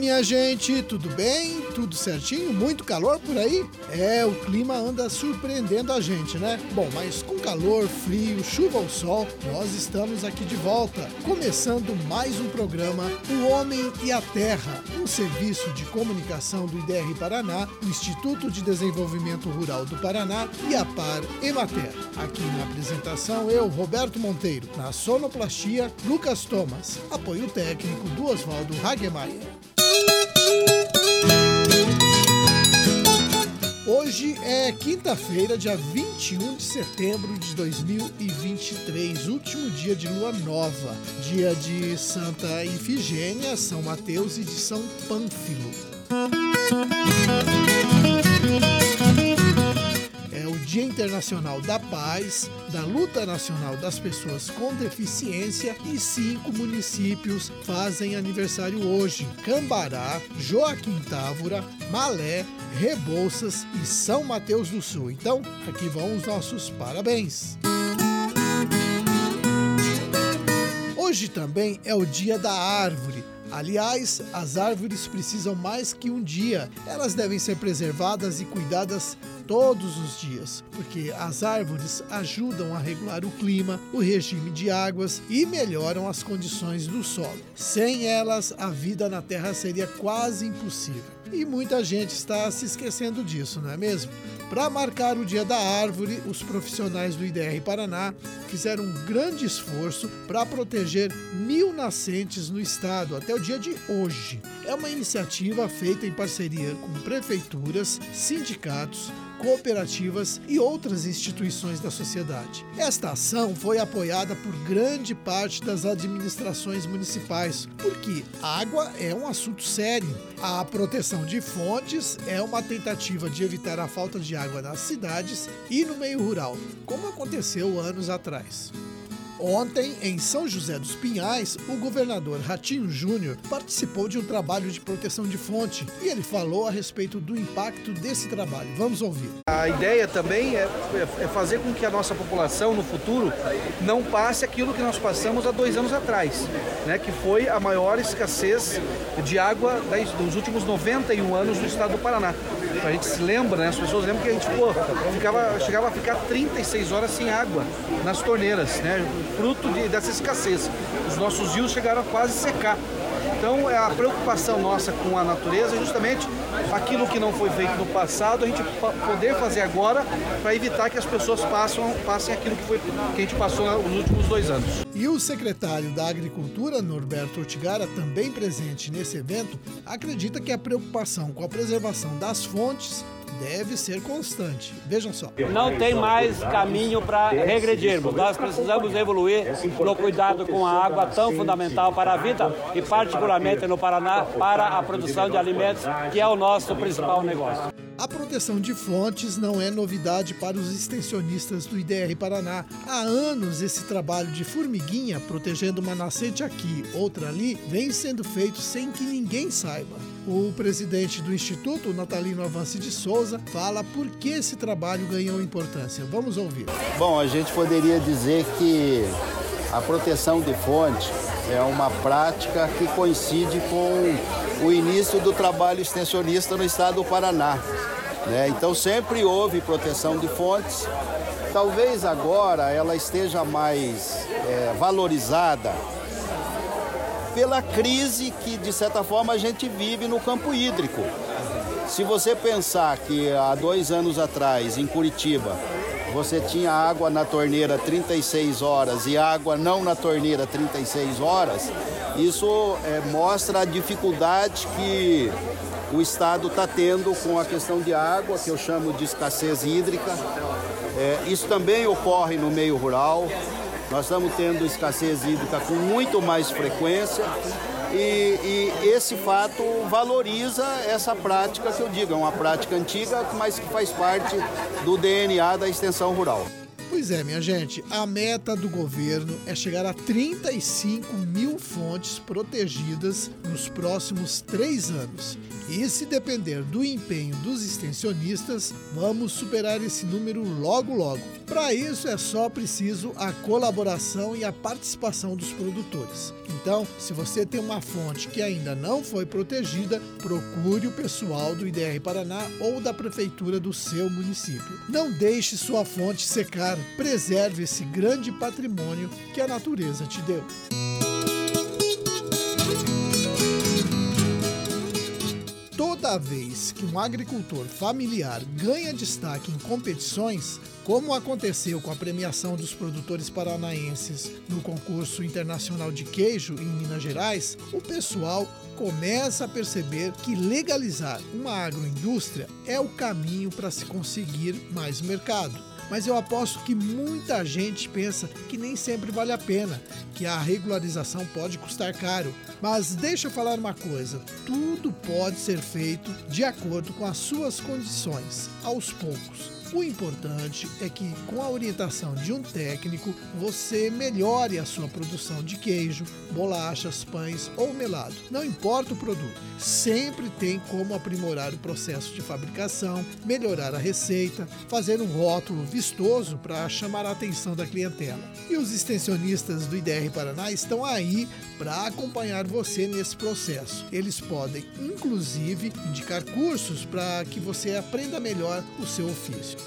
minha gente, tudo bem? Tudo certinho? Muito calor por aí? É, o clima anda surpreendendo a gente, né? Bom, mas com calor, frio, chuva ou sol, nós estamos aqui de volta, começando mais um programa O Homem e a Terra, um serviço de comunicação do IDR Paraná, Instituto de Desenvolvimento Rural do Paraná e a Par Emater. Aqui na apresentação, eu, Roberto Monteiro, na sonoplastia, Lucas Thomas, apoio técnico do Oswaldo Hagemeyer. É quinta-feira, dia 21 de setembro de 2023, último dia de lua nova, dia de Santa Ifigênia, São Mateus e de São Pânfilo. Internacional da Paz, da Luta Nacional das Pessoas com Deficiência e cinco municípios fazem aniversário hoje: Cambará, Joaquim Távora, Malé, Rebouças e São Mateus do Sul. Então, aqui vão os nossos parabéns. Hoje também é o Dia da Árvore. Aliás, as árvores precisam mais que um dia. Elas devem ser preservadas e cuidadas todos os dias, porque as árvores ajudam a regular o clima, o regime de águas e melhoram as condições do solo. Sem elas, a vida na Terra seria quase impossível. E muita gente está se esquecendo disso, não é mesmo? Para marcar o Dia da Árvore, os profissionais do IDR Paraná fizeram um grande esforço para proteger mil nascentes no estado até o dia de hoje. É uma iniciativa feita em parceria com prefeituras, sindicatos, cooperativas e outras instituições da sociedade. Esta ação foi apoiada por grande parte das administrações municipais, porque água é um assunto sério. A proteção de fontes é uma tentativa de evitar a falta de água nas cidades e no meio rural, como aconteceu anos atrás. Ontem, em São José dos Pinhais, o governador Ratinho Júnior participou de um trabalho de proteção de fonte e ele falou a respeito do impacto desse trabalho. Vamos ouvir. A ideia também é, é fazer com que a nossa população no futuro não passe aquilo que nós passamos há dois anos atrás, né, que foi a maior escassez de água dos últimos 91 anos no estado do Paraná. A gente se lembra, né? As pessoas lembram que a gente pô, ficava, chegava a ficar 36 horas sem água nas torneiras, né? Fruto de, dessa escassez. Os nossos rios chegaram a quase secar. Então, é a preocupação nossa com a natureza é justamente aquilo que não foi feito no passado, a gente poder fazer agora para evitar que as pessoas passam, passem aquilo que, foi, que a gente passou nos últimos dois anos. E o secretário da Agricultura, Norberto Ortigara, também presente nesse evento, acredita que a preocupação com a preservação das fontes deve ser constante. Vejam só. Não tem mais caminho para regredirmos. Nós precisamos evoluir no cuidado com a água tão fundamental para a vida e particularmente no Paraná para a produção de alimentos, que é o nosso principal negócio. A proteção de fontes não é novidade para os extensionistas do IDR Paraná. Há anos esse trabalho de formiguinha protegendo uma nascente aqui, outra ali, vem sendo feito sem que ninguém saiba. O presidente do Instituto, Natalino Avance de Souza, fala por que esse trabalho ganhou importância. Vamos ouvir. Bom, a gente poderia dizer que a proteção de fonte é uma prática que coincide com o início do trabalho extensionista no estado do Paraná. Né? Então sempre houve proteção de fontes. Talvez agora ela esteja mais é, valorizada pela crise que, de certa forma, a gente vive no campo hídrico. Se você pensar que há dois anos atrás, em Curitiba, você tinha água na torneira 36 horas e água não na torneira 36 horas, isso é, mostra a dificuldade que o Estado está tendo com a questão de água, que eu chamo de escassez hídrica. É, isso também ocorre no meio rural. Nós estamos tendo escassez hídrica com muito mais frequência. E, e, esse fato valoriza essa prática que eu digo, é uma prática antiga, mas que faz parte do DNA da extensão rural. Pois é, minha gente, a meta do governo é chegar a 35 mil fontes protegidas nos próximos três anos. E se depender do empenho dos extensionistas, vamos superar esse número logo logo. Para isso é só preciso a colaboração e a participação dos produtores. Então, se você tem uma fonte que ainda não foi protegida, procure o pessoal do IDR Paraná ou da prefeitura do seu município. Não deixe sua fonte secar, preserve esse grande patrimônio que a natureza te deu. Toda vez que um agricultor familiar ganha destaque em competições, como aconteceu com a premiação dos produtores paranaenses no concurso internacional de queijo em Minas Gerais, o pessoal começa a perceber que legalizar uma agroindústria é o caminho para se conseguir mais mercado mas eu aposto que muita gente pensa que nem sempre vale a pena, que a regularização pode custar caro. Mas deixa eu falar uma coisa: tudo pode ser feito de acordo com as suas condições, aos poucos. O importante é que, com a orientação de um técnico, você melhore a sua produção de queijo, bolachas, pães ou melado. Não importa o produto, sempre tem como aprimorar o processo de fabricação, melhorar a receita, fazer um rótulo vistoso para chamar a atenção da clientela. E os extensionistas do IDR Paraná estão aí para acompanhar você nesse processo. Eles podem, inclusive, indicar cursos para que você aprenda melhor o seu ofício.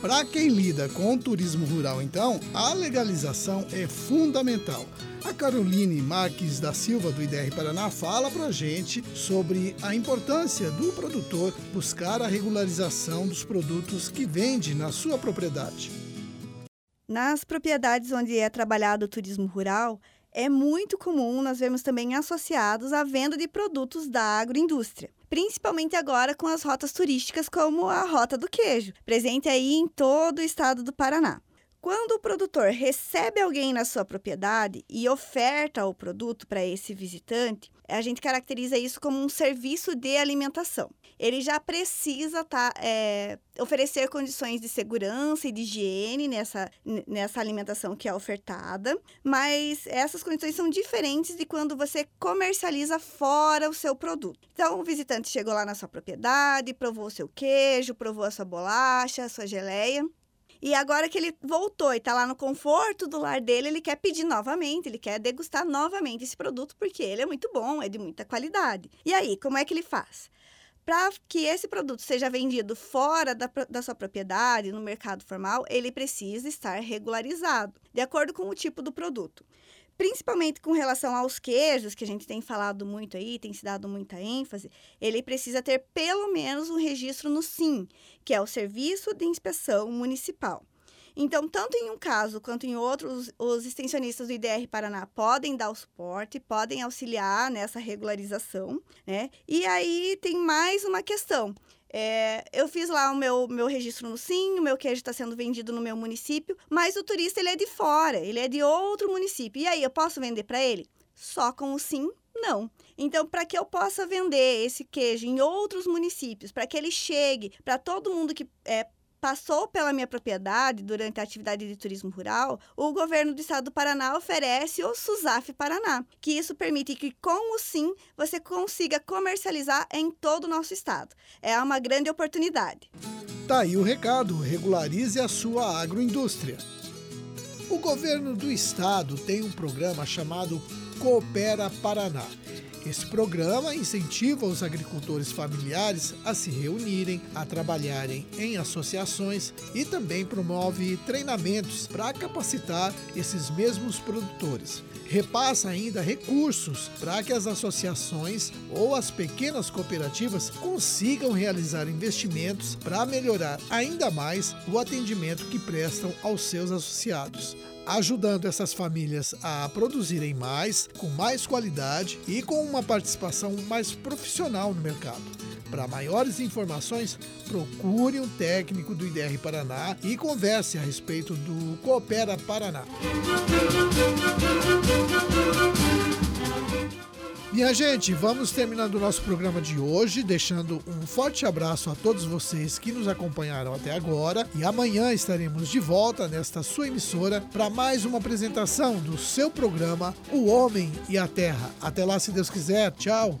Para quem lida com o turismo rural, então, a legalização é fundamental. A Caroline Marques da Silva, do IDR Paraná, fala para a gente sobre a importância do produtor buscar a regularização dos produtos que vende na sua propriedade. Nas propriedades onde é trabalhado o turismo rural, é muito comum nós vemos também associados à venda de produtos da agroindústria principalmente agora com as rotas turísticas como a Rota do Queijo, presente aí em todo o estado do Paraná. Quando o produtor recebe alguém na sua propriedade e oferta o produto para esse visitante, a gente caracteriza isso como um serviço de alimentação. Ele já precisa tá, é, oferecer condições de segurança e de higiene nessa, nessa alimentação que é ofertada, mas essas condições são diferentes de quando você comercializa fora o seu produto. Então, o visitante chegou lá na sua propriedade, provou o seu queijo, provou a sua bolacha, a sua geleia. E agora que ele voltou e está lá no conforto do lar dele, ele quer pedir novamente, ele quer degustar novamente esse produto porque ele é muito bom, é de muita qualidade. E aí, como é que ele faz? Para que esse produto seja vendido fora da, da sua propriedade, no mercado formal, ele precisa estar regularizado, de acordo com o tipo do produto principalmente com relação aos queijos, que a gente tem falado muito aí, tem se dado muita ênfase, ele precisa ter pelo menos um registro no SIM, que é o Serviço de Inspeção Municipal. Então, tanto em um caso quanto em outros, os extensionistas do IDR Paraná podem dar o suporte, podem auxiliar nessa regularização, né? E aí tem mais uma questão. É, eu fiz lá o meu, meu registro no SIM, o meu queijo está sendo vendido no meu município, mas o turista ele é de fora, ele é de outro município. E aí, eu posso vender para ele? Só com o SIM? Não. Então, para que eu possa vender esse queijo em outros municípios, para que ele chegue para todo mundo que é, passou pela minha propriedade durante a atividade de turismo rural, o governo do estado do Paraná oferece o SUSAF Paraná, que isso permite que com o SIM você consiga comercializar em todo o nosso estado. É uma grande oportunidade. Tá aí o recado, regularize a sua agroindústria. O governo do estado tem um programa chamado Coopera Paraná esse programa incentiva os agricultores familiares a se reunirem, a trabalharem em associações e também promove treinamentos para capacitar esses mesmos produtores. Repassa ainda recursos para que as associações ou as pequenas cooperativas consigam realizar investimentos para melhorar ainda mais o atendimento que prestam aos seus associados ajudando essas famílias a produzirem mais, com mais qualidade e com uma participação mais profissional no mercado. Para maiores informações, procure um técnico do IDR Paraná e converse a respeito do Coopera Paraná. Minha gente, vamos terminando o nosso programa de hoje, deixando um forte abraço a todos vocês que nos acompanharam até agora. E amanhã estaremos de volta nesta sua emissora para mais uma apresentação do seu programa O Homem e a Terra. Até lá, se Deus quiser. Tchau.